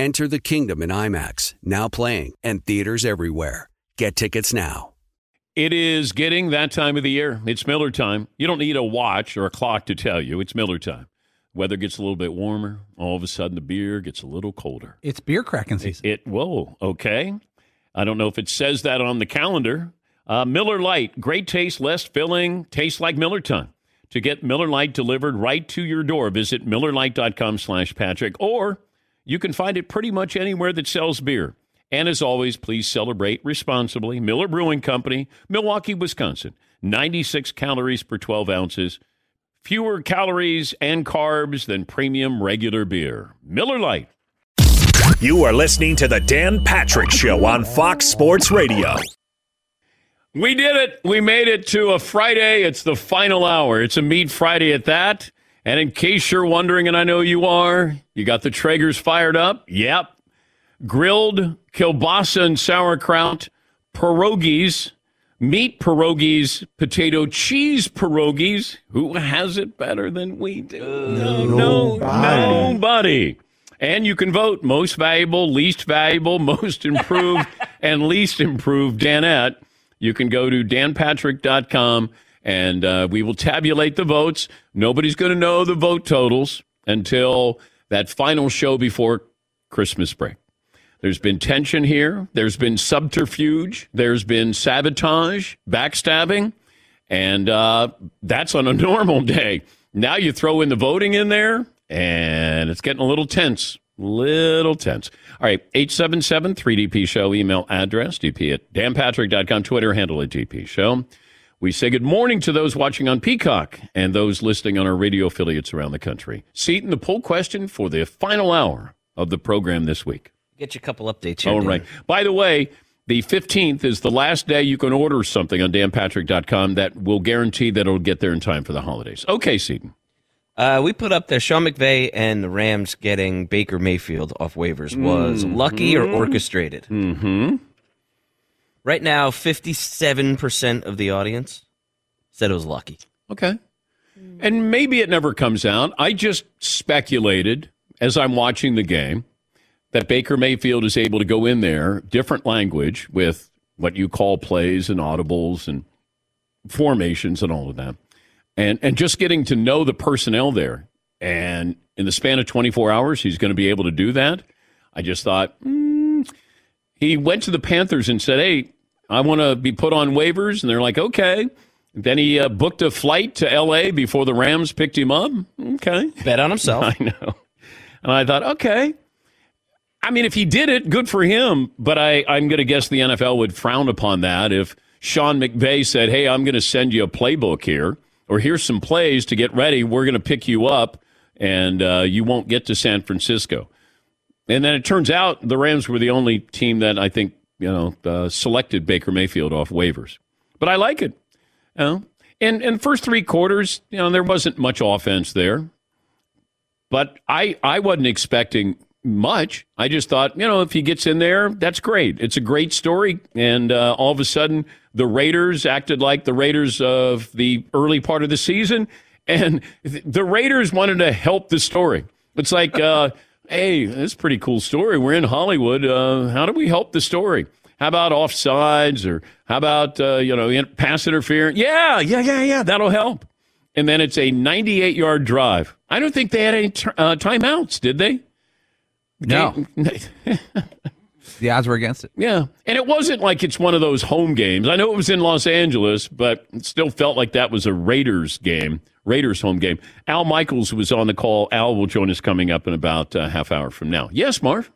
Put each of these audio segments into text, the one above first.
Enter the kingdom in IMAX, now playing, and theaters everywhere. Get tickets now. It is getting that time of the year. It's Miller time. You don't need a watch or a clock to tell you. It's Miller time. Weather gets a little bit warmer. All of a sudden, the beer gets a little colder. It's beer cracking season. It, it whoa, okay. I don't know if it says that on the calendar. Uh, Miller Lite, great taste, less filling, tastes like Miller time. To get Miller Lite delivered right to your door, visit millerlite.com slash Patrick, or you can find it pretty much anywhere that sells beer. And as always, please celebrate responsibly. Miller Brewing Company, Milwaukee, Wisconsin. 96 calories per 12 ounces. Fewer calories and carbs than premium regular beer. Miller Lite. You are listening to The Dan Patrick Show on Fox Sports Radio. We did it. We made it to a Friday. It's the final hour. It's a meat Friday at that. And in case you're wondering, and I know you are, you got the Traegers fired up. Yep. Grilled kielbasa and sauerkraut, pierogies, meat pierogies, potato cheese pierogies. Who has it better than we do? No, no, nobody. And you can vote most valuable, least valuable, most improved, and least improved Danette. You can go to danpatrick.com and uh, we will tabulate the votes. Nobody's going to know the vote totals until that final show before Christmas break. There's been tension here. There's been subterfuge. There's been sabotage, backstabbing, and uh, that's on a normal day. Now you throw in the voting in there, and it's getting a little tense. Little tense. All right, 877 3DP Show, email address, dp at danpatrick.com, Twitter handle at DP Show. We say good morning to those watching on Peacock and those listening on our radio affiliates around the country. Seaton, the poll question for the final hour of the program this week. Get you a couple updates here. All Dan. right. By the way, the 15th is the last day you can order something on danpatrick.com that will guarantee that it'll get there in time for the holidays. Okay, Seaton. Uh, we put up there Sean McVay and the Rams getting Baker Mayfield off waivers was lucky or orchestrated. Mm-hmm. Right now, 57% of the audience said it was lucky. Okay. And maybe it never comes out. I just speculated as I'm watching the game that Baker Mayfield is able to go in there, different language with what you call plays and audibles and formations and all of that. And and just getting to know the personnel there. And in the span of 24 hours, he's going to be able to do that. I just thought, mm. He went to the Panthers and said, hey, I want to be put on waivers. And they're like, okay. Then he uh, booked a flight to L.A. before the Rams picked him up. Okay. Bet on himself. I know. And I thought, okay. I mean, if he did it, good for him. But I, I'm going to guess the NFL would frown upon that if Sean McVay said, hey, I'm going to send you a playbook here, or here's some plays to get ready. We're going to pick you up, and uh, you won't get to San Francisco. And then it turns out the Rams were the only team that I think, you know, uh, selected Baker Mayfield off waivers. But I like it. You know? And and first three quarters, you know, there wasn't much offense there. But I I wasn't expecting much. I just thought, you know, if he gets in there, that's great. It's a great story. And uh, all of a sudden, the Raiders acted like the Raiders of the early part of the season, and th- the Raiders wanted to help the story. It's like, uh, hey, that's a pretty cool story. We're in Hollywood. Uh, how do we help the story? How about offsides or how about, uh, you know, pass interference? Yeah, yeah, yeah, yeah. That'll help. And then it's a 98 yard drive. I don't think they had any t- uh, timeouts, did they? No. the odds were against it. Yeah. And it wasn't like it's one of those home games. I know it was in Los Angeles, but it still felt like that was a Raiders game, Raiders home game. Al Michaels was on the call. Al will join us coming up in about a half hour from now. Yes, Marv?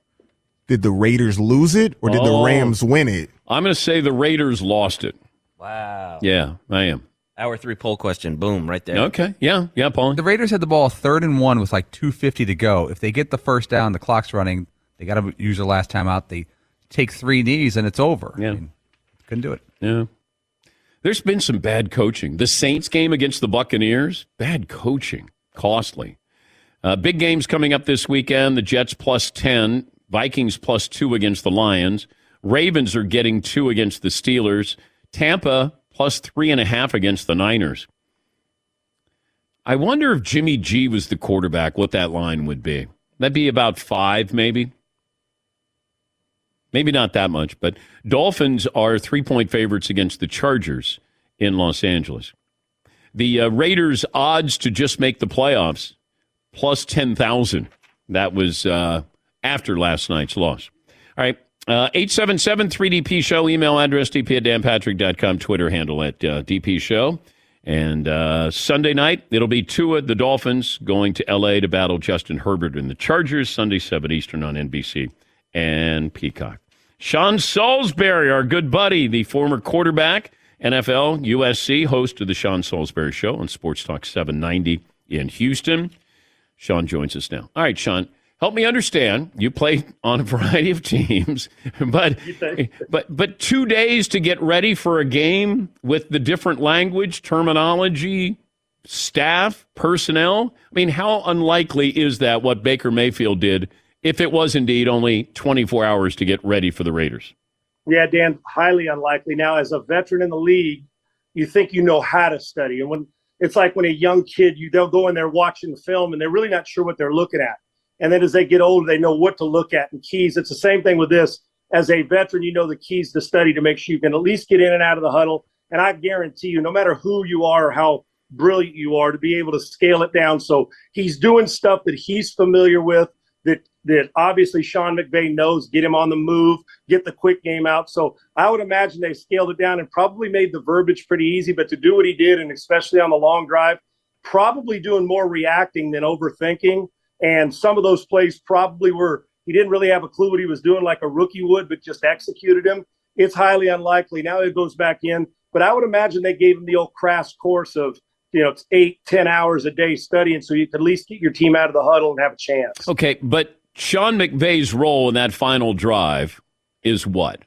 Did the Raiders lose it or did Oh. the Rams win it? I'm going to say the Raiders lost it. Wow. Yeah, I am. Hour three poll question. Boom, right there. Okay. Yeah. Yeah, Paul. The Raiders had the ball third and one with like 250 to go. If they get the first down, the clock's running. They They got to use the last time out. They take three knees and it's over. Yeah. I mean, couldn't do it. Yeah. There's been some bad coaching. The Saints game against the Buccaneers, bad coaching, costly. Uh, big games coming up this weekend. The Jets plus 10, Vikings plus two against the Lions. Ravens are getting two against the Steelers. Tampa plus three and a half against the Niners. I wonder if Jimmy G was the quarterback, what that line would be. That'd be about five, maybe. Maybe not that much, but Dolphins are three point favorites against the Chargers in Los Angeles. The uh, Raiders' odds to just make the playoffs plus 10,000. That was uh, after last night's loss. All right. Uh, 877 3DP Show, email address dp at danpatrick.com, Twitter handle at uh, DP Show. And uh, Sunday night, it'll be two Tua, the Dolphins, going to L.A. to battle Justin Herbert and the Chargers, Sunday, 7 Eastern on NBC and Peacock. Sean Salisbury, our good buddy, the former quarterback, NFL, USC, host of the Sean Salisbury Show on Sports Talk 790 in Houston. Sean joins us now. All right, Sean, help me understand. You play on a variety of teams, but but but two days to get ready for a game with the different language, terminology, staff, personnel. I mean, how unlikely is that? What Baker Mayfield did, if it was indeed only 24 hours to get ready for the Raiders. Yeah, Dan, highly unlikely. Now, as a veteran in the league, you think you know how to study, and when it's like when a young kid, you they'll go in there watching the film and they're really not sure what they're looking at. And then as they get older, they know what to look at and keys. It's the same thing with this. As a veteran, you know the keys to study to make sure you can at least get in and out of the huddle. And I guarantee you, no matter who you are or how brilliant you are, to be able to scale it down. So he's doing stuff that he's familiar with that that obviously Sean McVay knows, get him on the move, get the quick game out. So I would imagine they scaled it down and probably made the verbiage pretty easy. But to do what he did, and especially on the long drive, probably doing more reacting than overthinking. And some of those plays probably were, he didn't really have a clue what he was doing like a rookie would, but just executed him. It's highly unlikely. Now it goes back in. But I would imagine they gave him the old crash course of, you know, it's eight, ten hours a day studying so you could at least get your team out of the huddle and have a chance. Okay, but Sean McVay's role in that final drive is what?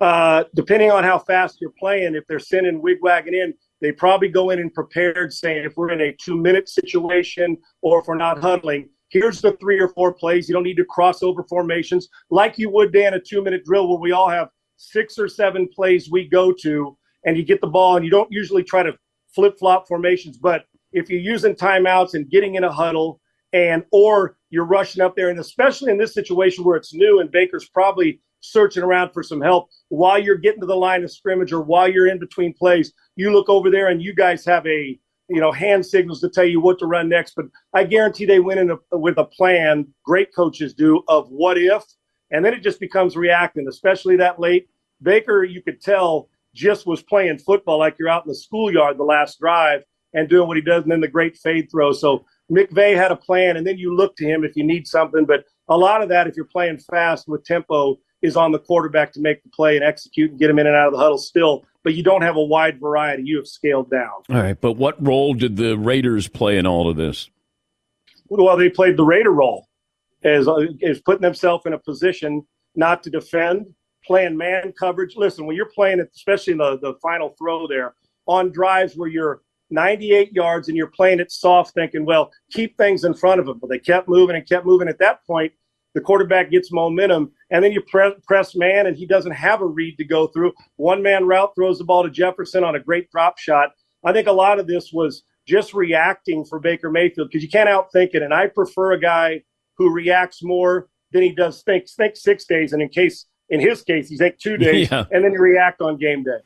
Uh, depending on how fast you're playing, if they're sending wigwagging in, they probably go in and prepared, saying if we're in a two minute situation or if we're not huddling, here's the three or four plays. You don't need to cross over formations like you would, Dan, a two minute drill where we all have six or seven plays we go to, and you get the ball, and you don't usually try to flip flop formations. But if you're using timeouts and getting in a huddle, and or you're rushing up there, and especially in this situation where it's new and Baker's probably searching around for some help while you're getting to the line of scrimmage or while you're in between plays, you look over there and you guys have a you know hand signals to tell you what to run next. But I guarantee they went in a, with a plan. Great coaches do of what if, and then it just becomes reacting, especially that late. Baker, you could tell, just was playing football like you're out in the schoolyard the last drive and doing what he does, and then the great fade throw. So McVay had a plan, and then you look to him if you need something. But a lot of that, if you're playing fast with tempo, is on the quarterback to make the play and execute and get him in and out of the huddle still. But you don't have a wide variety. You have scaled down. All right. But what role did the Raiders play in all of this? Well, they played the Raider role as, uh, as putting themselves in a position not to defend, playing man coverage. Listen, when you're playing, it, especially in the, the final throw there, on drives where you're 98 yards and you're playing it soft, thinking, well, keep things in front of them. But they kept moving and kept moving. At that point, the quarterback gets momentum, and then you press, press man, and he doesn't have a read to go through. One man route throws the ball to Jefferson on a great drop shot. I think a lot of this was just reacting for Baker Mayfield because you can't outthink it. And I prefer a guy who reacts more than he does think. Think six days, and in case in his case, he's take two days, yeah. and then you react on game day.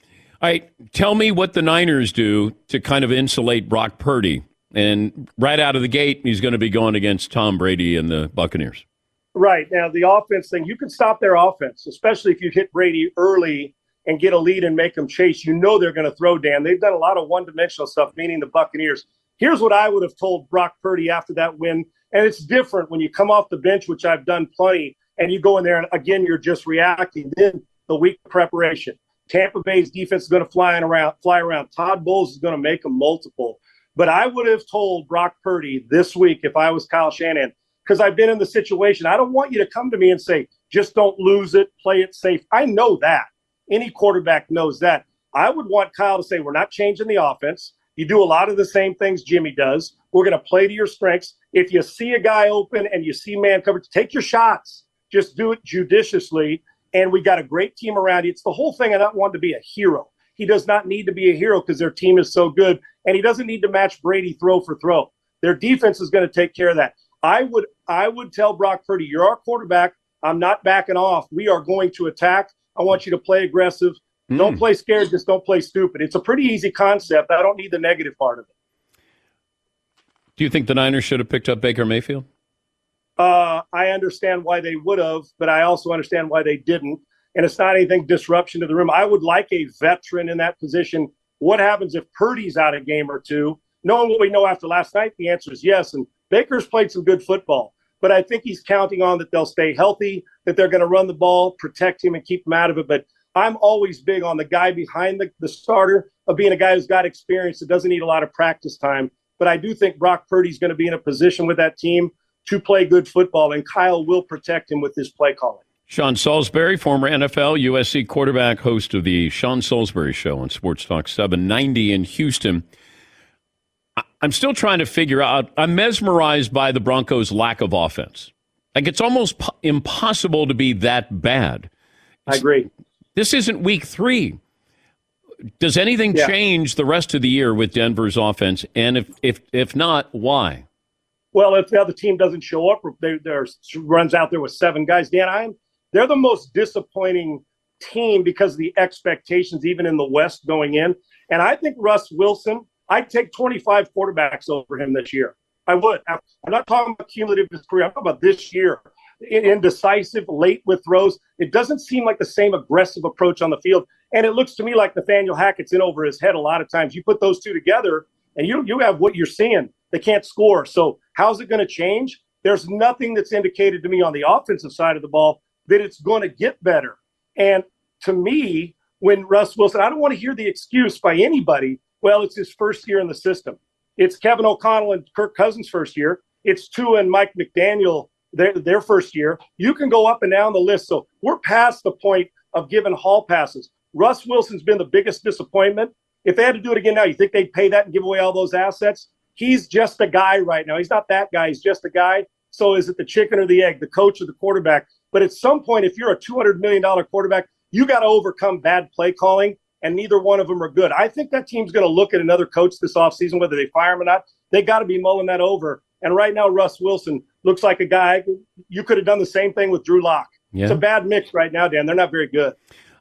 Right, tell me what the Niners do to kind of insulate Brock Purdy. And right out of the gate, he's going to be going against Tom Brady and the Buccaneers. Right. Now, the offense thing, you can stop their offense, especially if you hit Brady early and get a lead and make them chase. You know they're going to throw, Dan. They've done a lot of one dimensional stuff, meaning the Buccaneers. Here's what I would have told Brock Purdy after that win. And it's different when you come off the bench, which I've done plenty, and you go in there and again, you're just reacting. Then the week preparation. Tampa Bay's defense is going to fly around, fly around. Todd Bowles is going to make them multiple. But I would have told Brock Purdy this week if I was Kyle Shanahan, because I've been in the situation. I don't want you to come to me and say, just don't lose it, play it safe. I know that. Any quarterback knows that. I would want Kyle to say, we're not changing the offense. You do a lot of the same things Jimmy does. We're going to play to your strengths. If you see a guy open and you see man coverage, take your shots. Just do it judiciously. And we got a great team around you. It's the whole thing. I don't want to be a hero. He does not need to be a hero because their team is so good. And he doesn't need to match Brady throw for throw. Their defense is going to take care of that. I would I would tell Brock Purdy, you're our quarterback. I'm not backing off. We are going to attack. I want you to play aggressive. Mm. Don't play scared, just don't play stupid. It's a pretty easy concept. I don't need the negative part of it. Do you think the Niners should have picked up Baker Mayfield? Uh, I understand why they would have, but I also understand why they didn't. And it's not anything disruption to the room. I would like a veteran in that position. What happens if Purdy's out a game or two? Knowing what we know after last night, the answer is yes. And Baker's played some good football, but I think he's counting on that they'll stay healthy, that they're going to run the ball, protect him, and keep him out of it. But I'm always big on the guy behind the, the starter of being a guy who's got experience that doesn't need a lot of practice time. But I do think Brock Purdy's going to be in a position with that team to play good football, and Kyle will protect him with his play calling. Sean Salisbury, former NFL USC quarterback, host of the Sean Salisbury Show on Sports Talk 790 in Houston. I'm still trying to figure out. I'm mesmerized by the Broncos' lack of offense. Like it's almost po- impossible to be that bad. I agree. This isn't week three. Does anything yeah. change the rest of the year with Denver's offense? And if if if not, why? Well, if the other team doesn't show up, they, runs out there with seven guys. Dan, I'm they're the most disappointing team because of the expectations, even in the West going in. And I think Russ Wilson I'd take 25 quarterbacks over him this year. I would. I'm not talking about cumulative career. I'm talking about this year. Indecisive, late with throws. It doesn't seem like the same aggressive approach on the field. And it looks to me like Nathaniel Hackett's in over his head a lot of times. You put those two together, and you you have what you're seeing. They can't score. So how's it going to change? There's nothing that's indicated to me on the offensive side of the ball that it's going to get better. And to me, when Russ Wilson, I don't want to hear the excuse by anybody well, it's his first year in the system. It's Kevin O'Connell and Kirk Cousins' first year. It's Tua and Mike McDaniel their their first year. You can go up and down the list. So we're past the point of giving hall passes. Russ Wilson's been the biggest disappointment. If they had to do it again now, you think they'd pay that and give away all those assets? He's just a guy right now. He's not that guy. He's just a guy. So is it the chicken or the egg, the coach or the quarterback? But at some point, if you're a $200 million quarterback, you got to overcome bad play calling and neither one of them are good. I think that team's going to look at another coach this offseason, whether they fire him or not. They got to be mulling that over. And right now, Russ Wilson looks like a guy you could have done the same thing with Drew Lock. Yeah. It's a bad mix right now, Dan. They're not very good.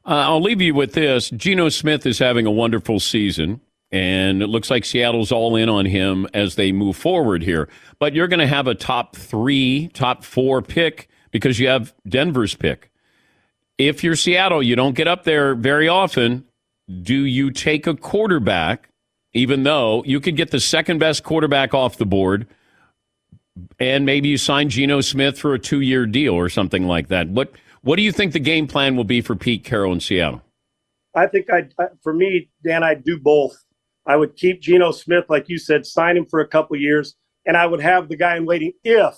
Uh, I'll leave you with this. Geno Smith is having a wonderful season, and it looks like Seattle's all in on him as they move forward here. But you're going to have a top three, top four pick because you have Denver's pick. If you're Seattle, you don't get up there very often do you take a quarterback, even though you could get the second best quarterback off the board, and maybe you sign Geno Smith for a two year deal or something like that? What What do you think the game plan will be for Pete Carroll in Seattle? I think I, for me, Dan, I'd do both. I would keep Geno Smith, like you said, sign him for a couple years, and I would have the guy in waiting if,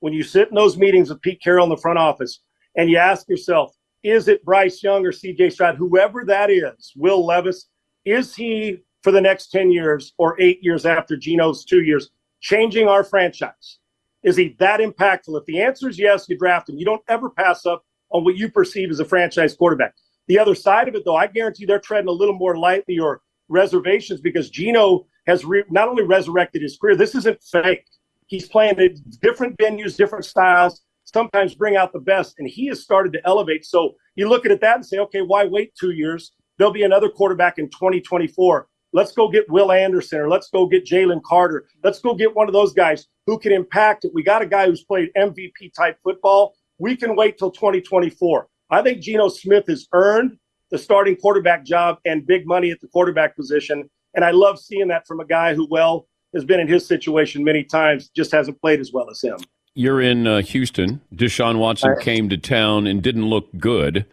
when you sit in those meetings with Pete Carroll in the front office, and you ask yourself, is it Bryce Young or CJ Stroud, whoever that is, Will Levis? Is he for the next 10 years or eight years after Geno's two years changing our franchise? Is he that impactful? If the answer is yes, you draft him. You don't ever pass up on what you perceive as a franchise quarterback. The other side of it, though, I guarantee they're treading a little more lightly or reservations because Geno has re- not only resurrected his career, this isn't fake. He's playing at different venues, different styles sometimes bring out the best. And he has started to elevate. So you look at that and say, okay, why wait two years? There'll be another quarterback in 2024. Let's go get Will Anderson or let's go get Jalen Carter. Let's go get one of those guys who can impact it. We got a guy who's played MVP type football. We can wait till 2024. I think Geno Smith has earned the starting quarterback job and big money at the quarterback position. And I love seeing that from a guy who, well, has been in his situation many times, just hasn't played as well as him you're in uh, Houston. Deshaun Watson came to town and didn't look good.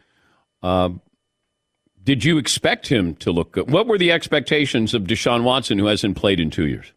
Uh, did you expect him to look good? What were the expectations of Deshaun Watson, who hasn't played in two years?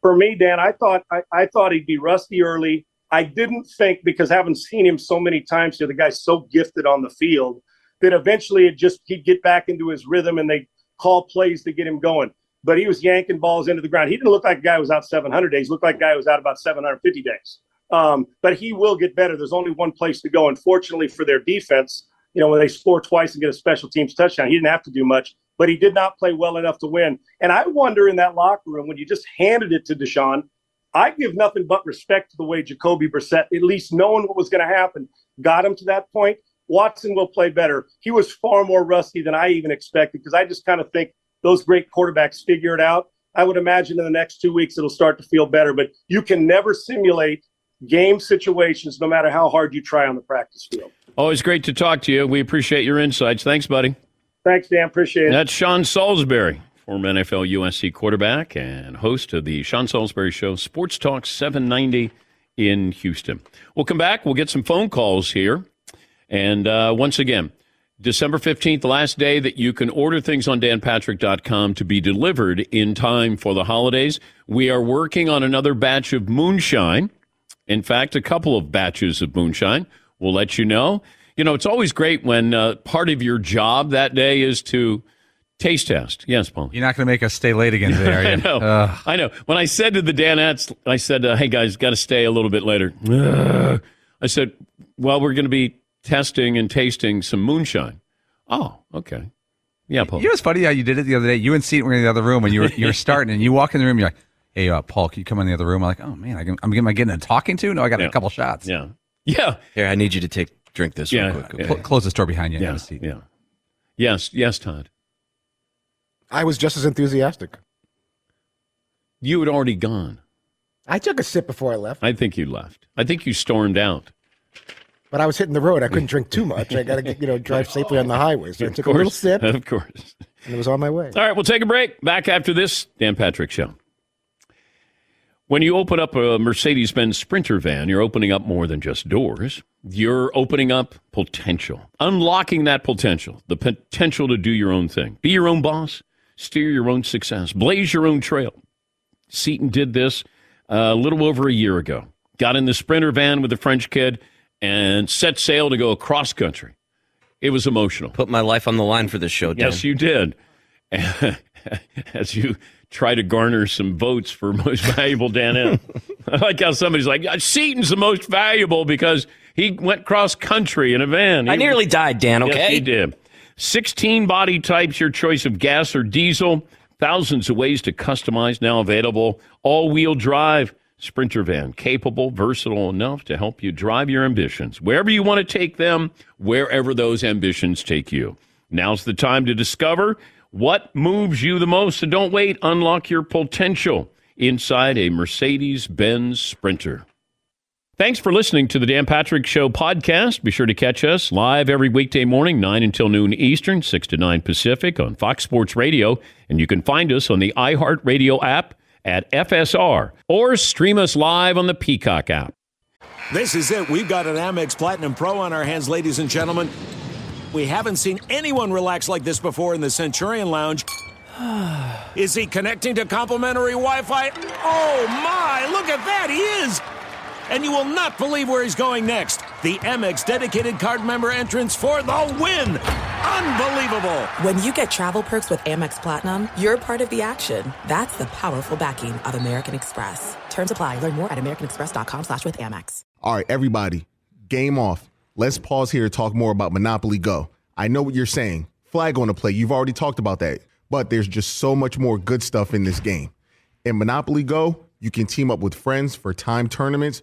For me, Dan, I thought I, I thought he'd be rusty early, I didn't think because having seen him so many times here, the guy's so gifted on the field that eventually it just he'd get back into his rhythm and they call plays to get him going. But he was yanking balls into the ground. He didn't look like a guy who was out 700 days. He looked like a guy who was out about 750 days. Um, but he will get better. There's only one place to go. Unfortunately for their defense, you know, when they score twice and get a special teams touchdown, he didn't have to do much, but he did not play well enough to win. And I wonder in that locker room when you just handed it to Deshaun, I give nothing but respect to the way Jacoby Brissett, at least knowing what was going to happen, got him to that point. Watson will play better. He was far more rusty than I even expected because I just kind of think those great quarterbacks figure it out. I would imagine in the next two weeks it'll start to feel better, but you can never simulate game situations no matter how hard you try on the practice field. Always great to talk to you. We appreciate your insights. Thanks, buddy. Thanks, Dan. Appreciate it. That's Sean Salisbury, former NFL USC quarterback and host of the Sean Salisbury Show, Sports Talk 790 in Houston. We'll come back. We'll get some phone calls here. And uh, once again, December 15th, the last day that you can order things on danpatrick.com to be delivered in time for the holidays. We are working on another batch of moonshine. In fact, a couple of batches of moonshine. We'll let you know. You know, it's always great when uh, part of your job that day is to taste test. Yes, Paul. You're not going to make us stay late again today, are you? I know. Uh. I know. When I said to the Danettes, I said, uh, "Hey guys, got to stay a little bit later." I said, "Well, we're going to be testing and tasting some moonshine." Oh, okay. Yeah, Paul. You know what's funny how you did it the other day? You and Seton were in the other room and you were you were starting and you walk in the room. You're like, "Hey, uh, Paul, can you come in the other room?" I'm like, "Oh man, I am am I getting a talking to? No, I got Yeah. a couple shots. Yeah. Yeah. Here, I need you to take drink this Yeah. real quick. Yeah. Close the door behind you. Yeah. have. Yeah. Yes. Yes, Todd. I was just as enthusiastic. You had already gone. I took a sip before I left, I think you left. I think you stormed out. But I was hitting the road. I couldn't drink too much. I got to you know drive safely on the highway. So I took a little sip, Of course. And it was on my way. All right, we'll take a break. Back after this, Dan Patrick Show. When you open up a Mercedes Benz Sprinter van, you're opening up more than just doors. You're opening up potential, unlocking that potential, the potential to do your own thing, be your own boss, steer your own success, blaze your own trail. Seaton did this uh, a little over a year ago. Got in the Sprinter van with the French kid and set sail to go across country. It was emotional. Put my life on the line for this show, Dan. Yes, you did. As you try to garner some votes for most valuable Dan M. I like how somebody's like, Seaton's the most valuable because he went cross country in a van. I He- nearly died, Dan, okay? Yes, he did. 16 body types, your choice of gas or diesel. Thousands of ways to customize now available. All wheel drive Sprinter van, capable, versatile enough to help you drive your ambitions wherever you want to take them, wherever those ambitions take you. Now's the time to discover what moves you the most. So don't wait. Unlock your potential inside a Mercedes Benz Sprinter. Thanks for listening to the Dan Patrick Show podcast. Be sure to catch us live every weekday morning, 9 until noon Eastern, 6 to 9 Pacific on Fox Sports Radio. And you can find us on the iHeartRadio app at FSR or stream us live on the Peacock app. This is it. We've got an Amex Platinum Pro on our hands, ladies and gentlemen. We haven't seen anyone relax like this before in the Centurion Lounge. Is he connecting to complimentary Wi Fi? Oh my, look at that, he is! And you will not believe where he's going next. The Amex dedicated card member entrance for the win! Unbelievable! When you get travel perks with Amex Platinum, you're part of the action. That's the powerful backing of American Express. Terms apply. Learn more at americanexpress.com slash with Amex. All right, everybody, game off. Let's pause here to talk more about Monopoly Go. I know what you're saying. Flag on the play. You've already talked about that. But there's just so much more good stuff in this game. In Monopoly Go, you can team up with friends for time tournaments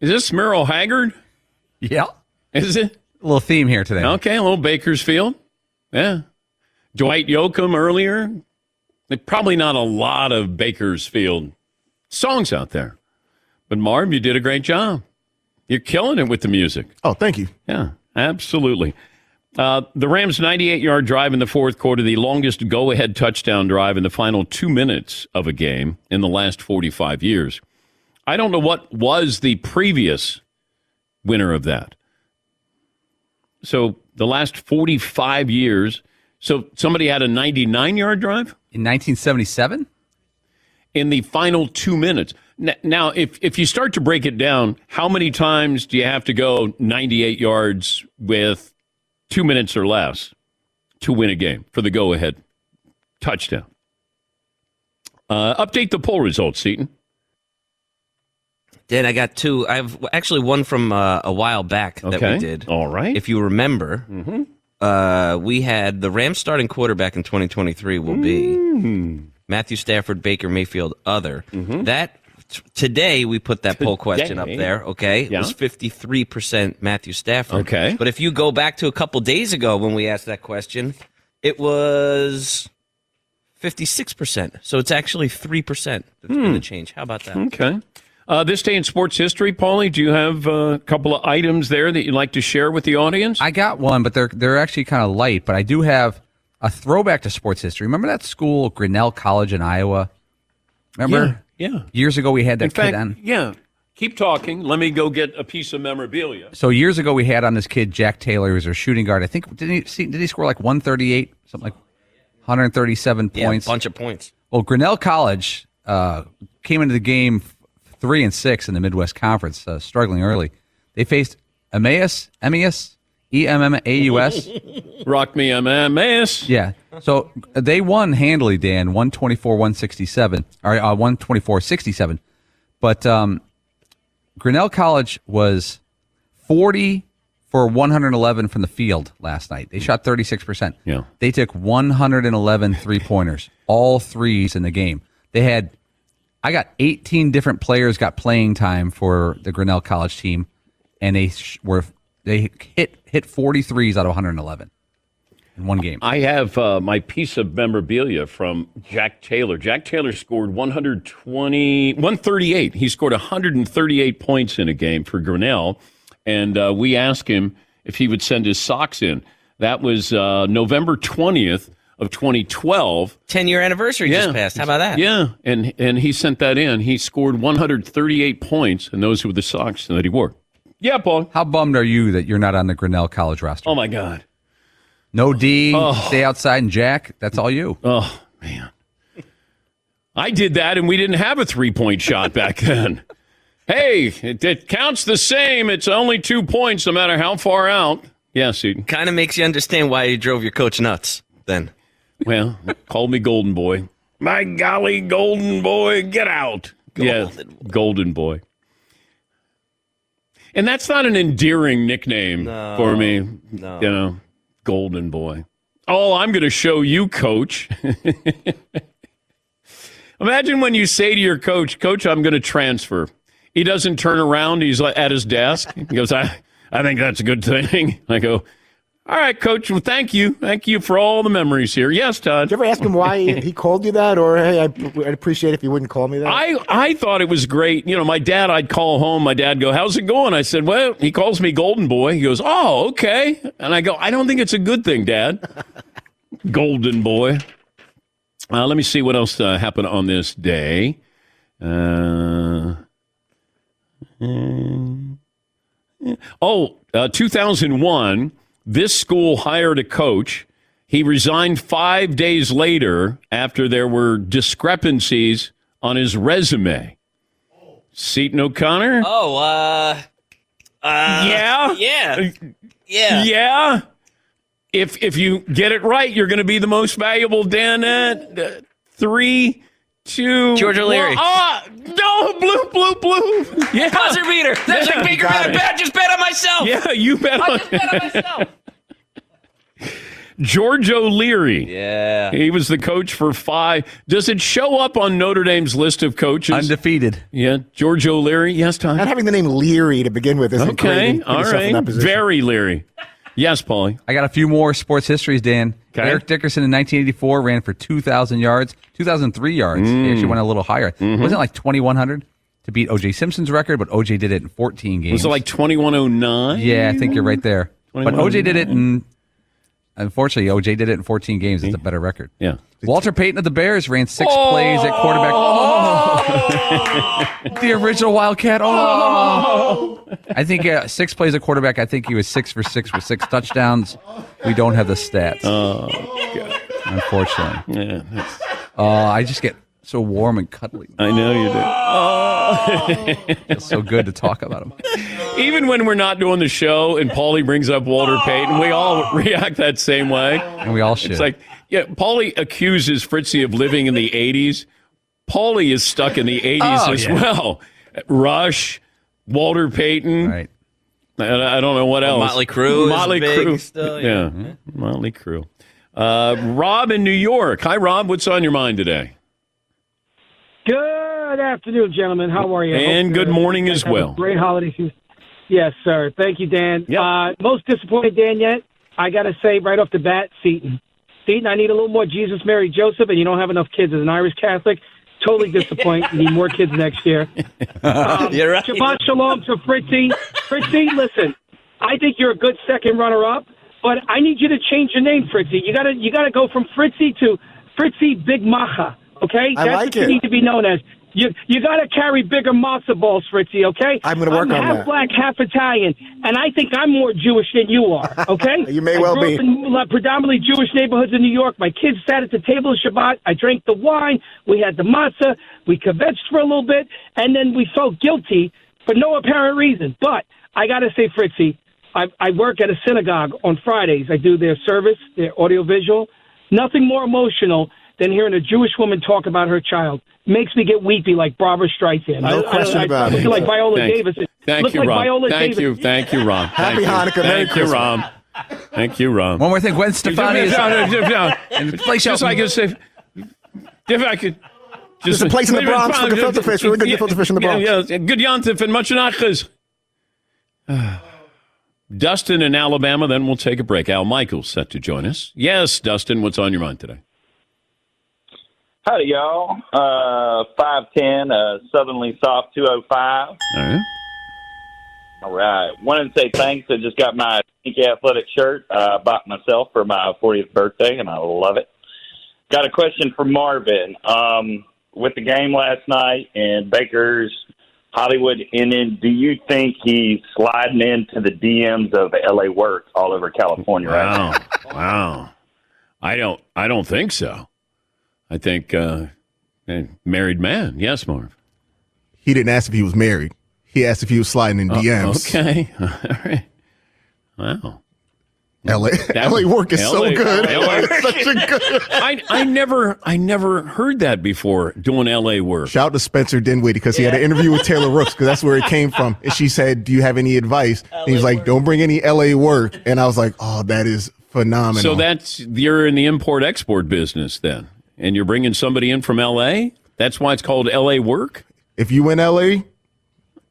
Is this Merle Haggard? Yeah. Is it? A little theme here today. Okay, a little Bakersfield. Yeah. Dwight Yoakam earlier. Probably not a lot of Bakersfield songs out there. But Marv, you did a great job. You're killing it with the music. Oh, thank you. Yeah, absolutely. Uh, the Rams' 98 yard drive in the fourth quarter, the longest go ahead touchdown drive in the final two minutes of a game in the last 45 years. I don't know what was the previous winner of that. So the last 45 years. So somebody had a 99 yard drive? In 1977? In the final two minutes. Now, if, if you start to break it down, how many times do you have to go 98 yards with two minutes or less to win a game for the go ahead touchdown? Uh, update the poll results, Seaton. Dan, I got two. I have actually one from uh, a while back that we did. All right. If you remember, Mm-hmm. uh, we had the Rams starting quarterback in 2023 will be Mm. Matthew Stafford, Baker Mayfield, other. That t- today we put that poll question up Mm-hmm. There. Okay, it Yeah. was 53 percent Matthew Stafford. Okay. but if you go back to a couple days ago when we asked that question, it was 56 percent. So it's actually three percent that's Hmm. been the change. How about that? Okay. Uh, this day in sports history, Paulie, do you have uh, a couple of items there that you'd like to share with the audience? I got one, but they're they're actually kind of light. But I do have a throwback to sports history. Remember that school, Grinnell College in Iowa? Remember? Yeah, yeah. Years ago, we had that In kid fact, on. yeah. Keep talking. Let me go get a piece of memorabilia. So years ago, we had on this kid Jack Taylor, who was our shooting guard. I think did he see, did he score like one thirty eight, something like one hundred thirty seven Yeah, points? bunch of points. Well, Grinnell College uh, came into the game f- three and six in the Midwest Conference, uh, struggling early. They faced Emmaus, Emmaus, E M M A U S. Rock me, Emmaus. Yeah. So they won handily, Dan, 124 167, or uh, 124 67. But um, Grinnell College was 40 for 111 from the field last night. They shot 36%. Yeah. They took 111 three pointers, all threes in the game. They had, I got 18 different players got playing time for the Grinnell College team, and they sh- were they hit hit 43s out of 111 in one game. I have uh, my piece of memorabilia from Jack Taylor. Jack Taylor scored 120, 138. He scored 138 points in a game for Grinnell. And uh, we asked him if he would send his socks in. That was uh, November 20th of 2012. 10 year anniversary just passed. How about that? Yeah, and and he sent that in. He scored 138 points, and those were the socks that he wore. Yeah, Paul. How bummed are you that you're not on the Grinnell College roster? Oh my God. No D, Oh. stay outside and Jack. That's all you. Oh man, I did that, and we didn't have a three point shot back then. Hey, it, it counts the same. It's only two points, no matter how far out. Yes, Eden. Kind of makes you understand why you drove your coach nuts then. Well, call me Golden Boy. My golly, Golden Boy, get out. yeah, Golden Boy. And that's not an endearing nickname for me. no. You know, Golden boy. Oh, I'm going to show you, coach. Imagine when you say to your coach, Coach, I'm going to transfer. He doesn't turn around. He's at his desk. He goes, I, I think that's a good thing. I go, all right, coach. Well, thank you. Thank you for all the memories here. Yes, Todd. Did you ever ask him why he, called you that? Or, hey, I'd, appreciate if you wouldn't call me that? I, I thought it was great. You know, my dad, I'd call home. My dad go, how's it going? I said, well, he calls me Golden Boy. He goes, oh, okay. And I go, I don't think it's a good thing, Dad. Golden Boy. Uh, let me see what else uh, happened on this day. Uh, mm, oh, uh, 2001, this school hired a coach. He resigned five days later after there were discrepancies on his resume. Seaton O'Connor? Oh, uh, uh, yeah? yeah, yeah. Yeah. If if you get it right, you're going to be the most valuable. Dan at uh, three, two, George O'Leary. one- Ah, no, blue, blue, blue. Yeah, Buzzer beater. That's Yeah. Baker Got bet. it. bet. Just bet on myself. Yeah, you bet I on just bet on myself. George O'Leary. Yeah. He was the coach for five. Does it show up on Notre Dame's list of coaches? Undefeated. yeah, George O'Leary. Yes, Tom. Not having the name Leary to begin with isn't. Okay, You put all yourself in right. that position. Very Leary. Yes, Paulie. I got a few more sports histories, Dan. Okay. Eric Dickerson in 1984 ran for 2,000 yards, 2,003 yards. He Mm. actually went a little higher. Mm-hmm. Wasn't it like 2,100 to beat O.J. Simpson's record, but O.J. did it in 14 games. Was it like 2109? Yeah, I think you're right there. But O.J. did it in. Unfortunately, O.J. did it in 14 games. It's a better record. Yeah. Walter Payton of the Bears ran six plays at quarterback. Oh! the original Wildcat. Oh! I think uh, six plays at quarterback. I think he was six for six with six touchdowns. We don't have the stats. Oh, Unfortunately. Yeah, that's- Uh, I just get so warm and cuddly. I know you do. It's so good to talk about him. Even when we're not doing the show and Paulie brings up Walter Payton, we all react that same way. And we all should. It's like, yeah, Paulie accuses Fritzy of living in the 80s. Paulie is stuck in the 80s Oh, as yeah. well. Rush, Walter Payton. right. I, I don't know what else. Motley Crue Motley big Crue. still, yeah. yeah. Motley Crue. Uh, Rob in New York. Hi, Rob. What's on your mind today? Good afternoon, gentlemen. How are you? And good morning as well. Great holiday season. Yes, sir. Thank you, Dan. Yep. Uh, most disappointed, Dan, yet? I got to say right off the bat, Seaton. Seaton, I need a little more Jesus, Mary, Joseph, and you don't have enough kids as an Irish Catholic. Totally disappointed. you need more kids next year. Um, You're right. Shabbat shalom to Fritzy. Fritzy, listen, I think you're a good second runner-up, but I need you to change your name, Fritzy. You gotta, you gotta go from Fritzy to Fritzy Big Macha. Okay, I that's like what you need to be known as. You, you got to carry bigger matzo balls, Fritzy. Okay, I'm gonna work I'm on half that. black, half Italian, and I think I'm more Jewish than you are. Okay, You may I well grew be. Up in uh, predominantly Jewish neighborhoods in New York. My kids sat at the table of Shabbat. I drank the wine. We had the matzah. We kvetched for a little bit, and then we felt guilty for no apparent reason. But I got to say, Fritzy, I, I work at a synagogue on Fridays. I do their service, their audiovisual. Nothing more emotional than hearing a Jewish woman talk about her child. Makes me get weepy like Barbra Streisand. No I, question I, I, about I, it. Look like Viola Thank- Davis. Thank you, like Rob. Viola Thank Davis. you. Thank you, Rob. Happy Thank you. Hanukkah, Merry Thank you, Christmas. Rob. Thank you, Rob. One more thing. Gwen Stefani is and place just out- like I say, if I could. There's a place in the Bronx for gefilte fish. Really good gefilte fish in the Bronx. Yeah, yeah. Good Yontif and much nachas. Dustin in Alabama, then we'll take a break. Al Michaels set to join us. Yes, Dustin, what's on your mind today? Howdy, y'all. Uh, 5'10, uh, Southernly Soft 205. All right. All right. Wanted to say thanks. I just got my Sneaky Athletic shirt uh, bought myself for my 40th birthday, and I love it. Got a question for Marvin. Um, with the game last night and Baker's Hollywood ended, do you think he's sliding into the DMs of LA work all over California right now? Wow. wow. I don't I don't think so. I think uh married man. Yes, Marv. He didn't ask if he was married. He asked if he was sliding in Oh, DMs. okay. All right. Wow. LA, That- LA work is so good. LA Such a good. I I never I never heard that before doing LA work. Shout out to Spencer Dinwiddie because he had an interview with Taylor Rooks because that's where it came from. And she said, "Do you have any advice?" And he was like, "Don't bring any LA work." And I was like, "Oh, that is phenomenal. So that's you're in the import export business then, and you're bringing somebody in from L.A. That's why it's called L.A. Work. if you in LA,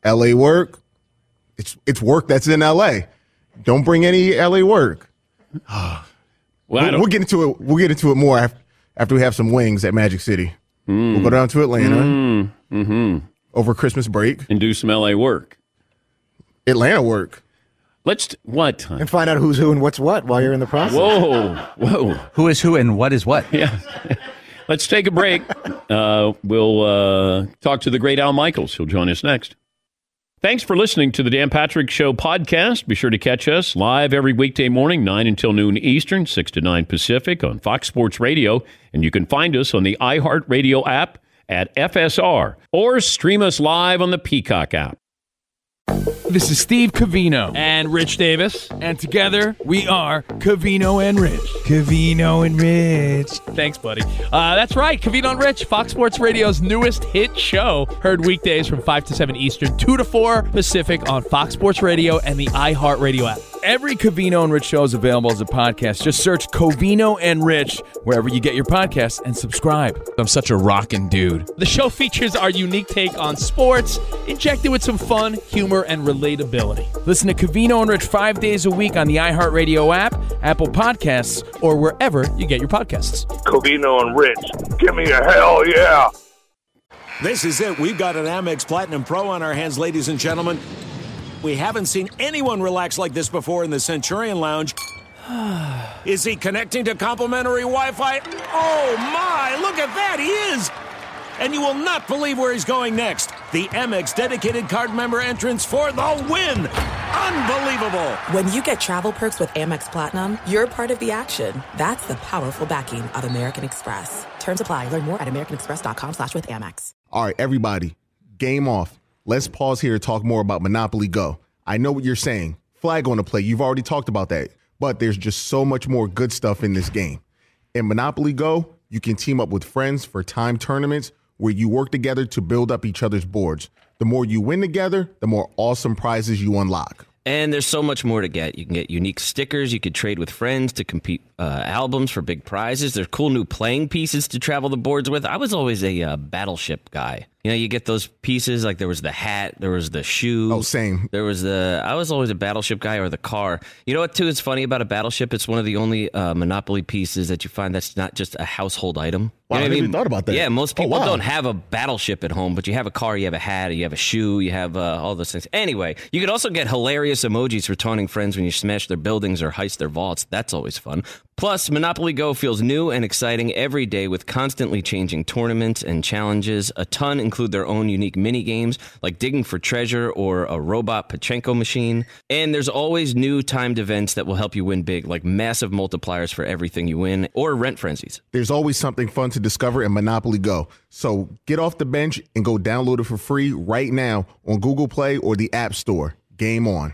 LA work, it's it's work that's in LA. Don't bring any LA work. Well, we'll, we'll get into it. We'll get into it more after, after we have some wings at Magic City. We'll go down to Atlanta Mm, mhm. over Christmas break and do some LA work. Atlanta work. Let's what? And find out who's who and what's what while you're in the process. Whoa, whoa. Who is who and what is what? Yeah. Let's take a break. Uh, we'll uh, talk to the great Al Michaels. He'll join us next. Thanks for listening to the Dan Patrick Show podcast. Be sure to catch us live every weekday morning, 9 until noon Eastern, 6 to 9 Pacific on Fox Sports Radio. And you can find us on the iHeartRadio app at FSR or stream us live on the Peacock app. This is Steve Covino and Rich Davis, and together we are Covino and Rich. Covino and Rich. Thanks, buddy. Uh, that's right, Covino and Rich, Fox Sports Radio's newest hit show. Heard weekdays from 5 to 7 Eastern, 2 to 4 Pacific on Fox Sports Radio and the iHeartRadio app. Every Covino and Rich show is available as a podcast. Just search Covino and Rich wherever you get your podcasts and subscribe. I'm such a rockin' dude. The show features our unique take on sports, injected with some fun, humor, and relatability. Listen to Covino and Rich five days a week on the iHeartRadio app, Apple Podcasts, or wherever you get your podcasts. Covino and Rich. Give me a hell yeah. This is it. We've got an Amex Platinum Pro on our hands, ladies and gentlemen. We haven't seen anyone relax like this before in the Centurion Lounge. Is he connecting to complimentary Wi Fi? Oh my, look at that, he is! And you will not believe where he's going next. The Amex dedicated card member entrance for the win! Unbelievable! When you get travel perks with Amex Platinum, you're part of the action. That's the powerful backing of American Express. Terms apply. Learn more at americanexpress.com slash with Amex. All right, everybody, game off. Let's pause here to talk more about Monopoly Go. I know what you're saying. Flag on the play. You've already talked about that. But there's just so much more good stuff in this game. In Monopoly Go, you can team up with friends for time tournaments where you work together to build up each other's boards. The more you win together, the more awesome prizes you unlock. And there's so much more to get. You can get unique stickers. You could trade with friends to compete uh, albums for big prizes. There's cool new playing pieces to travel the boards with. I was always a uh, battleship guy. You know, you get those pieces like there was the hat, there was the shoe. Oh, same. There was the. I was always a battleship guy or the car. You know what? Too is funny about a battleship. It's one of the only uh, Monopoly pieces that you find that's not just a household item. Wow, You know I what never even thought about that. Yeah, most Oh, people wow. don't have a battleship at home, but you have a car, you have a hat, you have a shoe, you have uh, all those things. Anyway, you could also get hilarious emojis for taunting friends when you smash their buildings or heist their vaults. That's always fun. Plus, Monopoly Go feels new and exciting every day with constantly changing tournaments and challenges. A ton include their own unique mini games like digging for treasure or a robot Pachinko machine. And there's always new timed events that will help you win big, like massive multipliers for everything you win or rent frenzies. There's always something fun to discover in Monopoly Go. So get off the bench and go download it for free right now on Google Play or the App Store. Game on.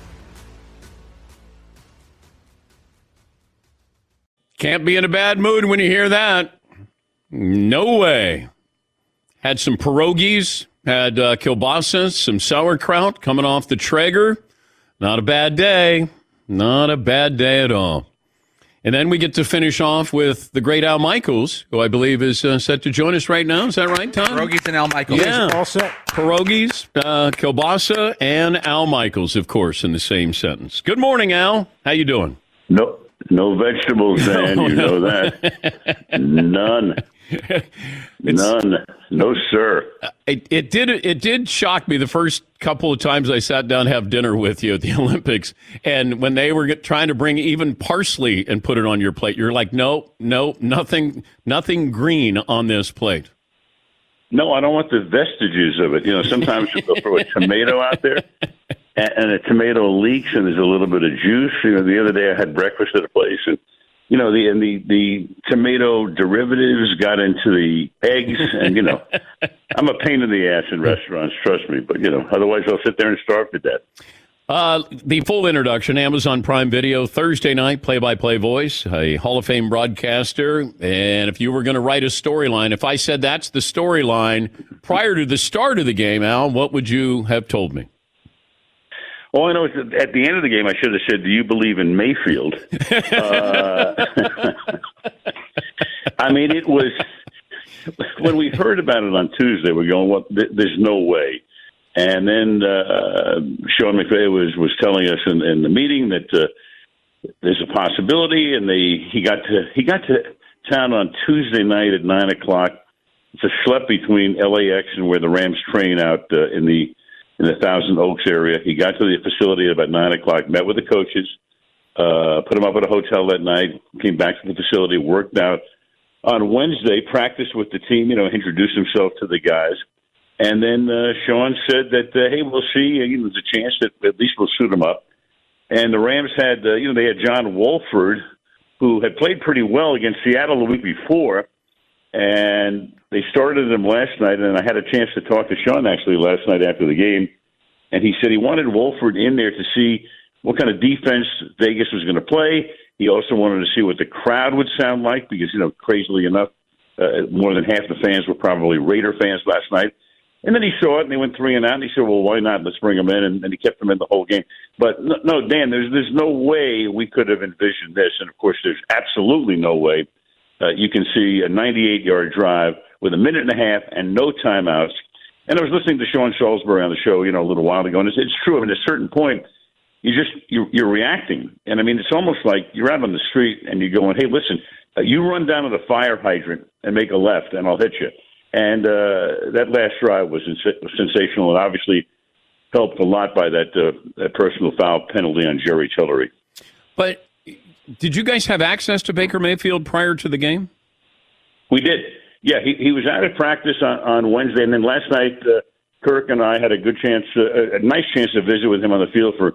Can't be in a bad mood when you hear that. No way. Had some pierogies, had uh, kielbasa, some sauerkraut coming off the Traeger. Not a bad day. Not a bad day at all. And then we get to finish off with the great Al Michaels, who I believe is uh, set to join us right now. Is that right, Tom? Pierogies and Al Michaels. Yeah. All set. Pierogies, uh, kielbasa, and Al Michaels, of course, in the same sentence. Good morning, Al. How you doing? No, no vegetables, Dan. No, you no. know that. None. None. No, sir. It, it did it did shock me the first couple of times I sat down to have dinner with you at the Olympics, and when they were trying to bring even parsley and put it on your plate, you're like, no, no, nothing, nothing green on this plate. No, I don't want the vestiges of it. You know, sometimes you go throw a tomato out there, and, and a tomato leaks, and there's a little bit of juice. You know, the other day I had breakfast at a place, and you know, the and the the tomato derivatives got into the eggs, and you know, I'm a pain in the ass in restaurants. Trust me, but you know, otherwise I'll sit there and starve to death. Uh, the full introduction, Amazon Prime Video, Thursday night, play by play voice, a Hall of Fame broadcaster. And if you were going to write a storyline, if I said that's the storyline prior to the start of the game, Al, what would you have told me? All I know is that at the end of the game, I should have said, "Do you believe in Mayfield?" uh, I mean, it was when we heard about it on Tuesday. We're going, "What? Th- there's no way." And then uh, Sean McVay was was telling us in, in the meeting that uh, there's a possibility, and they he got to he got to town on Tuesday night at nine o'clock. It's a schlep between LAX and where the Rams train out uh, in the in the Thousand Oaks area. He got to the facility at about nine o'clock, met with the coaches, uh, put him up at a hotel that night, came back to the facility, worked out. On Wednesday, practiced with the team, you know, introduced himself to the guys. And then uh, Sean said that, uh, hey, we'll see. You know, there's a chance that at least we'll suit him up. And the Rams had, uh, you know, they had John Wolford, who had played pretty well against Seattle the week before. And they started him last night, and I had a chance to talk to Sean actually last night after the game. And he said he wanted Wolford in there to see what kind of defense Vegas was going to play. He also wanted to see what the crowd would sound like because, you know, crazily enough, uh, more than half the fans were probably Raider fans last night. And then he saw it and they went three and out. And he said, "Well, why not? Let's bring him in." And, and he kept him in the whole game. But no, no, Dan, there's there's no way we could have envisioned this. And of course, there's absolutely no way uh, you can see a 98 yard drive with a minute and a half and no timeouts. And I was listening to Sean Salisbury on the show, you know, a little while ago, and it's, it's true. I mean, at a certain point, you just you're, you're reacting, and I mean, it's almost like you're out on the street and you're going, "Hey, listen, uh, you run down to the fire hydrant and make a left, and I'll hit you." And uh, that last drive was sens- sensational, and obviously helped a lot by that uh, that personal foul penalty on Jerry Tillery. But did you guys have access to Baker Mayfield prior to the game? We did. Yeah, he, he was out of practice on, on Wednesday, and then last night, uh, Kirk and I had a good chance, uh, a nice chance to visit with him on the field for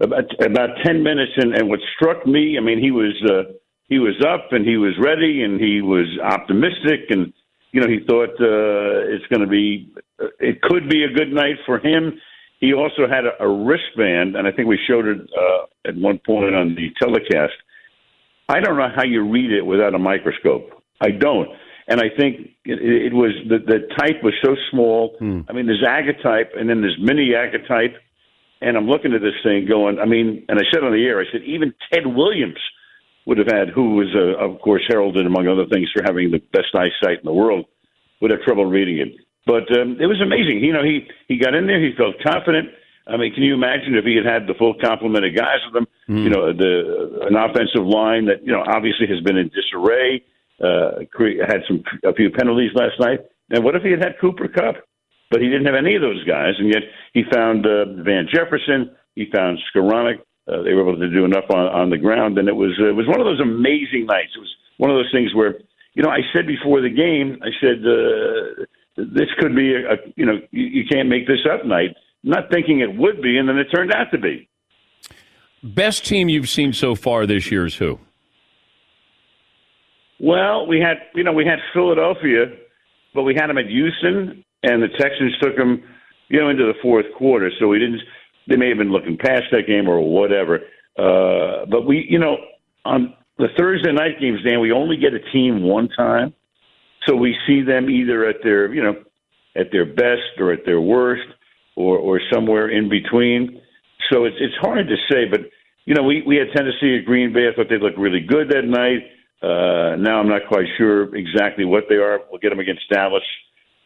about about ten minutes. And, and what struck me, I mean, he was uh, he was up and he was ready and he was optimistic, and you know, he thought uh, it's going to be, it could be a good night for him. He also had a, a wristband, and I think we showed it uh, at one point on the telecast. I don't know how you read it without a microscope. I don't. And I think it, it was the, the type was so small. I mean, there's agate type, and then there's mini agate type. And I'm looking at this thing going, I mean, and I said on the air, I said, even Ted Williams would have had, who was, uh, of course, heralded, among other things, for having the best eyesight in the world, would have trouble reading it. But um, it was amazing. You know, he, he got in there, he felt confident. I mean, can you imagine if he had had the full complement of guys with him? You know, the an offensive line that you know obviously has been in disarray. Uh, had some a few penalties last night. And what if he had had Cooper Kupp? But he didn't have any of those guys, and yet he found uh, Van Jefferson. He found Skowronek. Uh, they were able to do enough on, on the ground, and it was uh, it was one of those amazing nights. It was one of those things where, you know, I said before the game, I said uh, this could be a, a you know you, you can't make this up night. Not thinking it would be, and then it turned out to be. Best team you've seen so far this year is who? Well, we had you know we had Philadelphia, but we had them at Houston, and the Texans took them you know into the fourth quarter. So we didn't. They may have been looking past that game or whatever. Uh, but we you know on the Thursday night games, Dan, we only get a team one time, so we see them either at their you know at their best or at their worst or or somewhere in between. So it's it's hard to say, but you know we we had Tennessee at Green Bay. I thought they looked really good that night. Uh, now I'm not quite sure exactly what they are. We'll get them against Dallas,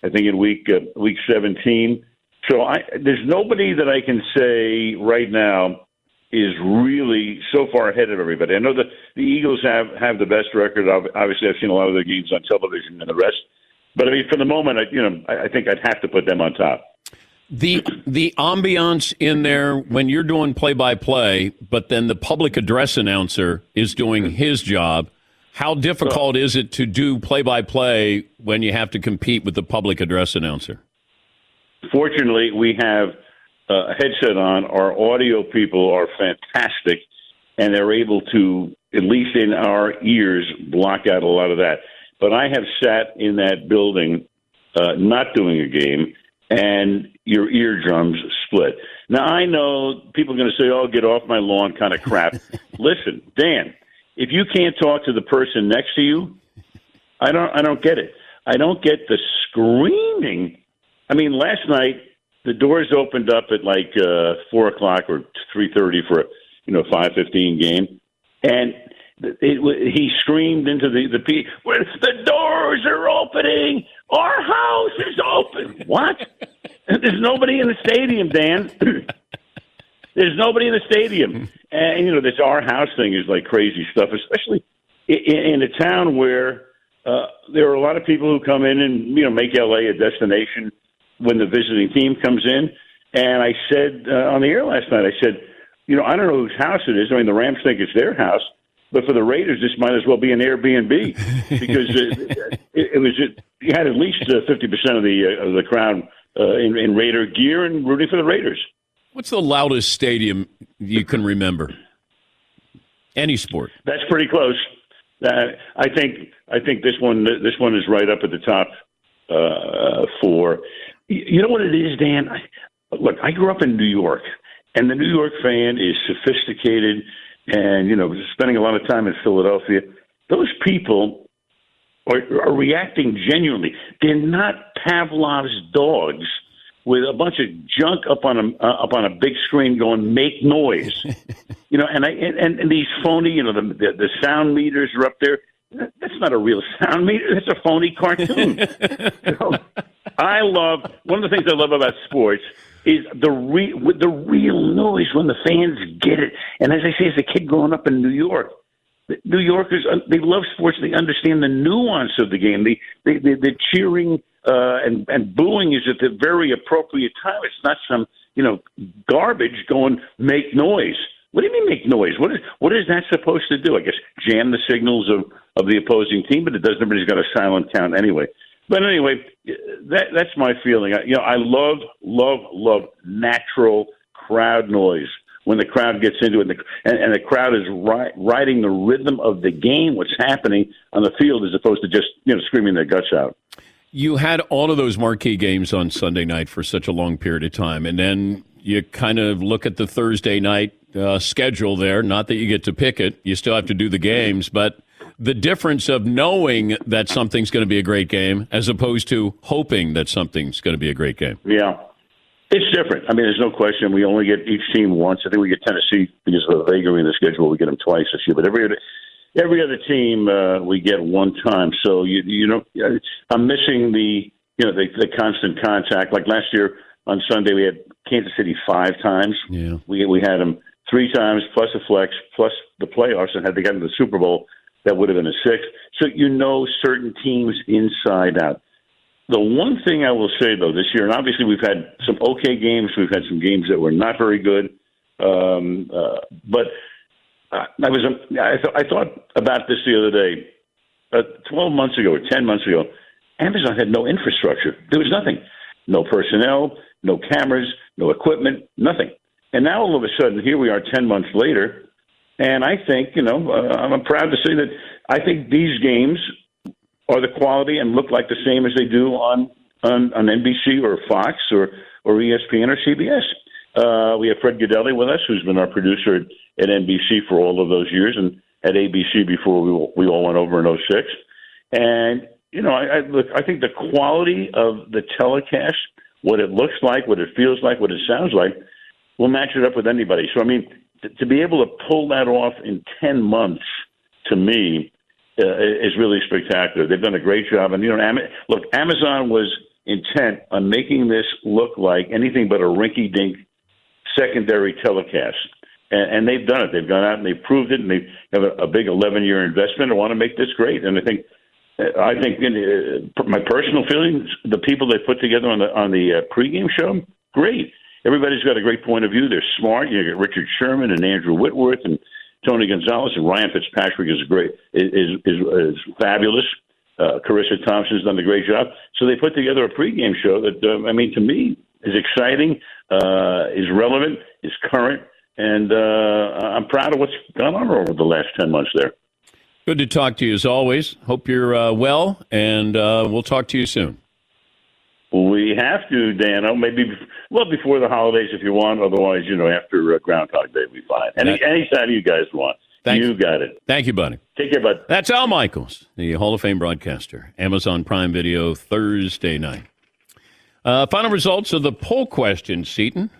I think in week uh, week 17. So I, there's nobody that I can say right now is really so far ahead of everybody. I know that the Eagles have have the best record. Obviously, I've seen a lot of their games on television and the rest. But I mean, for the moment, I, you know, I, I think I'd have to put them on top. The the ambiance in there when you're doing play by play, but then the public address announcer is doing his job. How difficult is it to do play by play when you have to compete with the public address announcer? Fortunately, we have a headset on. Our audio people are fantastic, and they're able to, at least in our ears, block out a lot of that. But I have sat in that building, uh, not doing a game, and your eardrums split. Now I know people are going to say, "Oh, get off my lawn," kind of crap. Listen, Dan, if you can't talk to the person next to you, I don't. I don't get it. I don't get the screaming. I mean, last night the doors opened up at like uh, four o'clock or three thirty for a you know five fifteen game, and it, it, he screamed into the the pe- the doors are opening. Our house is open. What? There's nobody in the stadium, Dan. There's nobody in the stadium, and you know this our house thing is like crazy stuff, especially in, in a town where uh, there are a lot of people who come in and you know make LA a destination when the visiting team comes in. And I said uh, on the air last night, I said, you know, I don't know whose house it is. I mean, the Rams think it's their house, but for the Raiders, this might as well be an Airbnb because it, it, it was it, you had at least uh, fifty percent of the uh, of the crowd uh, in, in Raider gear and rooting for the Raiders. What's the loudest stadium you can remember? Any sport. That's pretty close. Uh, I think I think this one this one is right up at the top uh, for you know what it is, Dan. I, look, I grew up in New York, and the New York fan is sophisticated, and you know, spending a lot of time in Philadelphia. Those people are, are reacting genuinely. They're not Pavlov's dogs with a bunch of junk up on a uh, up on a big screen going make noise. you know, and I and, and these phony, you know, the, the the sound meters are up there. That's not a real sound meter. That's a phony cartoon. so, I love one of the things I love about sports is the re, the real noise when the fans get it. And as I say, as a kid growing up in New York, New Yorkers uh, they love sports. They understand the nuance of the game. The the, the, the cheering uh, and and booing is at the very appropriate time. It's not some you know garbage going make noise. What do you mean make noise? What is what is that supposed to do? I guess jam the signals of of the opposing team, but it doesn't. Everybody's got a silent count anyway. But anyway, that that's my feeling. I, you know, I love love love natural crowd noise when the crowd gets into it, and the, and, and the crowd is ri- riding the rhythm of the game, what's happening on the field, as opposed to just you know screaming their guts out. You had all of those marquee games on Sunday night for such a long period of time, and then you kind of look at the Thursday night uh, schedule there. Not that you get to pick it; you still have to do the games, but the difference of knowing that something's going to be a great game as opposed to hoping that something's going to be a great game. Yeah. It's different. I mean, there's no question. We only get each team once. I think we get Tennessee because of the vagary in the schedule. We get them twice this year, but every other, every other team uh, we get one time. So you you know, I'm missing the you know the, the constant contact. Like last year on Sunday, we had Kansas City five times. Yeah, we we had them three times plus a flex plus the playoffs, and had they gotten to the Super Bowl, that would have been a six. So you know certain teams inside out. The one thing I will say though this year, and obviously we've had some okay games, we've had some games that were not very good, um, uh, but I was I, th- I thought about this the other day. Uh, Twelve months ago or ten months ago, Amazon had no infrastructure. There was nothing, no personnel, no cameras, no equipment, nothing. And now all of a sudden, here we are, ten months later, and I think, you know, uh, I'm proud to say that I think these games are the quality and look like the same as they do on on, on NBC or Fox or or ESPN or CBS. Uh, we have Fred Gaudelli with us, who's been our producer at, at NBC for all of those years and at ABC before we we all went over in 06. And you know, I, I look, I think the quality of the telecast, what it looks like, what it feels like, what it sounds like, will match it up with anybody. So I mean, to, to be able to pull that off in 10 months, to me, uh, is really spectacular. They've done a great job. And, you know, Am- look, Amazon was intent on making this look like anything but a rinky dink secondary telecast. and, they've done it. They've gone out and they've proved it, and they have a, big 11 year investment and want to make this great. And I think, I think uh, my personal feelings, the people they put together on the on the uh, pregame show, great. Everybody's got a great point of view. They're smart. You got Richard Sherman and Andrew Whitworth and Tony Gonzalez and Ryan Fitzpatrick is great is is, is fabulous. Uh, Charissa Thompson's done a great job. So they put together a pregame show that uh, I mean to me is exciting, uh, is relevant, is current, and uh, I'm proud of what's gone on over the last ten months there. Good to talk to you as always. Hope you're uh, well, and uh, we'll talk to you soon. We have to, Dano. Maybe well before the holidays if you want. Otherwise, you know, after uh, Groundhog Day, we fine. Any anytime you guys want. Thank you got it. Thank you, buddy. Take care, bud. That's Al Michaels, the Hall of Fame broadcaster. Amazon Prime Video Thursday night. Uh, final results of the poll question, Seton.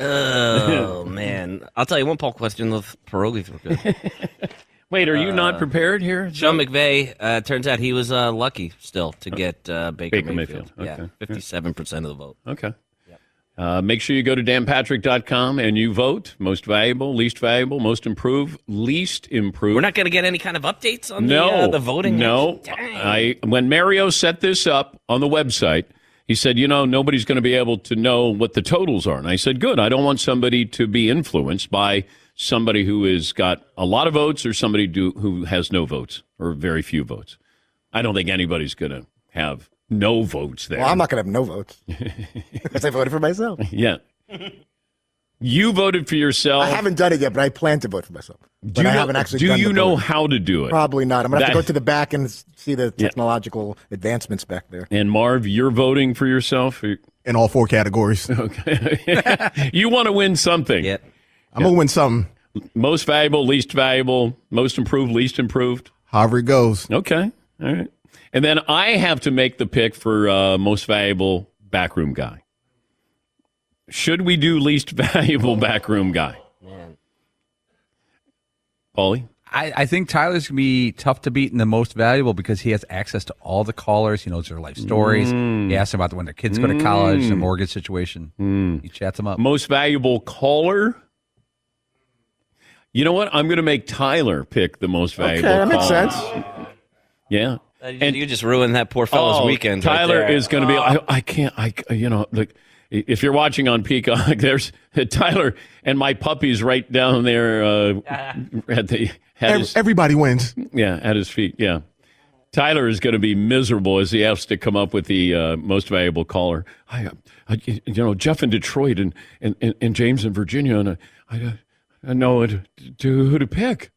Oh man, I'll tell you one poll question: the pierogies were good. Wait, are you not Uh, prepared here? Sean McVay. Uh, turns out he was uh, lucky still to get uh, Baker, Baker Mayfield. Mayfield, Yeah, fifty-seven percent of the vote. Okay. Uh, make sure you go to danpatrick.com and you vote. Most valuable, least valuable, most improved, least improved. We're not going to get any kind of updates on no, the, uh, the voting. No, I when Mario set this up on the website, he said, you know, nobody's going to be able to know what the totals are, and I said, good. I don't want somebody to be influenced by somebody who has got a lot of votes or somebody do, who has no votes or very few votes. I don't think anybody's going to have no votes there. Well, I'm not going to have no votes because I voted for myself. yeah. You voted for yourself. I haven't done it yet, but I plan to vote for myself. But Do you I know, haven't actually. do done you know voting. how to do it? Probably not. I'm gonna have to go to the back and see the Yeah. technological advancements back there. And Marv, you're voting for yourself in all four categories. Okay, you want to win something. Yeah, I'm gonna win something. Most valuable, least valuable, most improved, least improved. However it goes. Okay, all right. And then I have to make the pick for uh, most valuable backroom guy. Should we do least valuable backroom guy? Man. Paulie? I, I think Tyler's gonna be tough to beat in the most valuable because he has access to all the callers. He knows their life stories. Mm. He asks them about when their kids go to college, the Mm. mortgage situation. Mm. He chats them up. Most valuable caller. You know what? I'm going to make Tyler pick the most valuable. Okay, that makes caller. sense. Yeah. And you just ruined that poor fellow's Oh, weekend. right Tyler there. is going to be. I, I can't. I you know look. If you're watching on Peacock, there's Tyler and my puppies right down there uh, at the at Ev- his, Everybody wins. yeah at his feet. Yeah, Tyler is going to be miserable as he has to come up with the uh, most valuable caller. I, I, you know, Jeff in Detroit and and, and, and James in Virginia, and I, I, I know it, to, who to pick.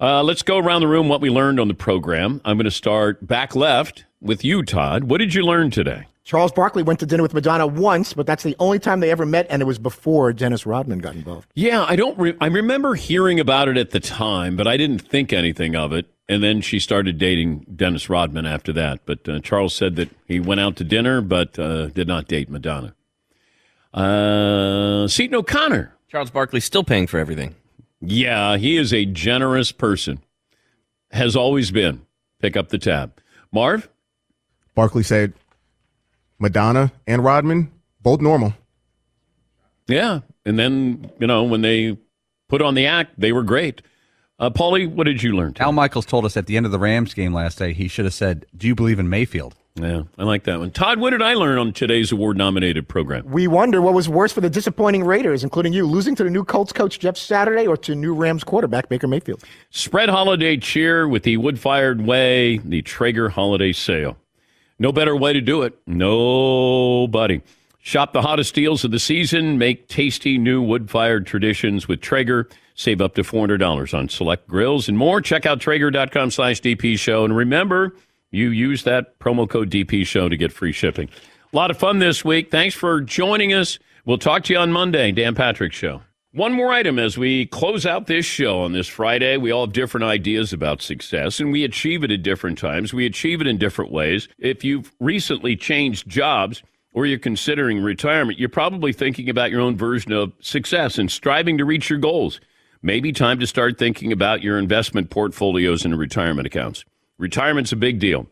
Uh, let's go around the room what we learned on the program. I'm going to start back left with you, Todd. What did you learn today? Charles Barkley went to dinner with Madonna once, but that's the only time they ever met, and it was before Dennis Rodman got involved. Yeah, I don't. Re- I remember hearing about it at the time, but I didn't think anything of it. And then she started dating Dennis Rodman after that. But uh, Charles said that he went out to dinner, but uh, did not date Madonna. Uh, Seton O'Connor. Charles Barkley still paying for everything. Yeah, he is a generous person. Has always been. Pick up the tab. Marv? Barkley said Madonna and Rodman, both normal. Yeah. And then, you know, when they put on the act, they were great. Uh, Paulie, what did you learn? Al Michaels told us at the end of the Rams game last day, he should have said, Do you believe in Mayfield? Yeah, I like that one. Todd, what did I learn on today's award nominated program? We wonder what was worse for the disappointing Raiders, including you, losing to the new Colts coach Jeff Saturday or to new Rams quarterback Baker Mayfield. Spread holiday cheer with the wood fired way, the Traeger holiday sale. No better way to do it. Nobody. Shop the hottest deals of the season. Make tasty new wood fired traditions with Traeger. Save up to $400 on select grills and more. Check out Traeger.com slash DP show. And remember, you use that promo code DP show to get free shipping. A lot of fun this week. Thanks for joining us. We'll talk to you on Monday. Dan Patrick Show. One more item as we close out this show on this Friday. We all have different ideas about success and we achieve it at different times. We achieve it in different ways. If you've recently changed jobs or you're considering retirement, you're probably thinking about your own version of success and striving to reach your goals. Maybe time to start thinking about your investment portfolios and retirement accounts. Retirement's a big deal.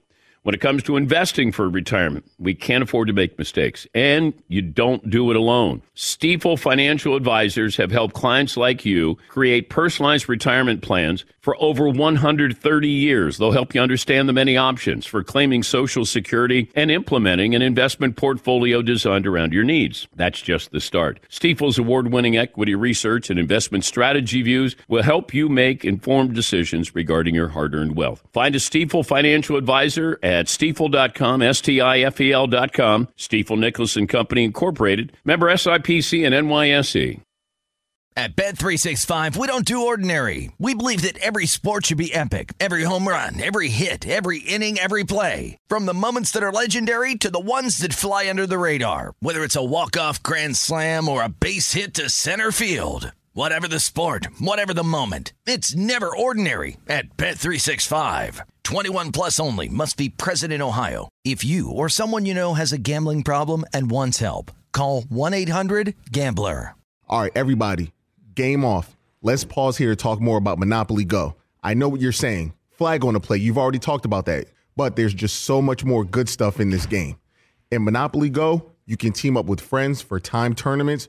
When it comes to investing for retirement, we can't afford to make mistakes, and you don't do it alone. Stifel Financial Advisors have helped clients like you create personalized retirement plans for over 130 years. They'll help you understand the many options for claiming Social Security and implementing an investment portfolio designed around your needs. That's just the start. Stifel's award winning equity research and investment strategy views will help you make informed decisions regarding your hard earned wealth. Find a Stifel Financial Advisor at stifel.com, S T I F E L.com, Stifel Nicolaus and Company Incorporated, member SIPC and NYSE. At Bet365, we don't do ordinary. We believe that every sport should be epic. Every home run, every hit, every inning, every play. From the moments that are legendary to the ones that fly under the radar. Whether it's a walk-off grand slam or a base hit to center field. Whatever the sport, whatever the moment. It's never ordinary at Bet365. 21 plus only must be present in Ohio. If you or someone you know has a gambling problem and wants help, call 1-800-GAMBLER. All right, everybody, game off. Let's pause here to talk more about Monopoly Go. I know what you're saying. Flag on the play. You've already talked about that. But there's just so much more good stuff in this game. In Monopoly Go, you can team up with friends for time tournaments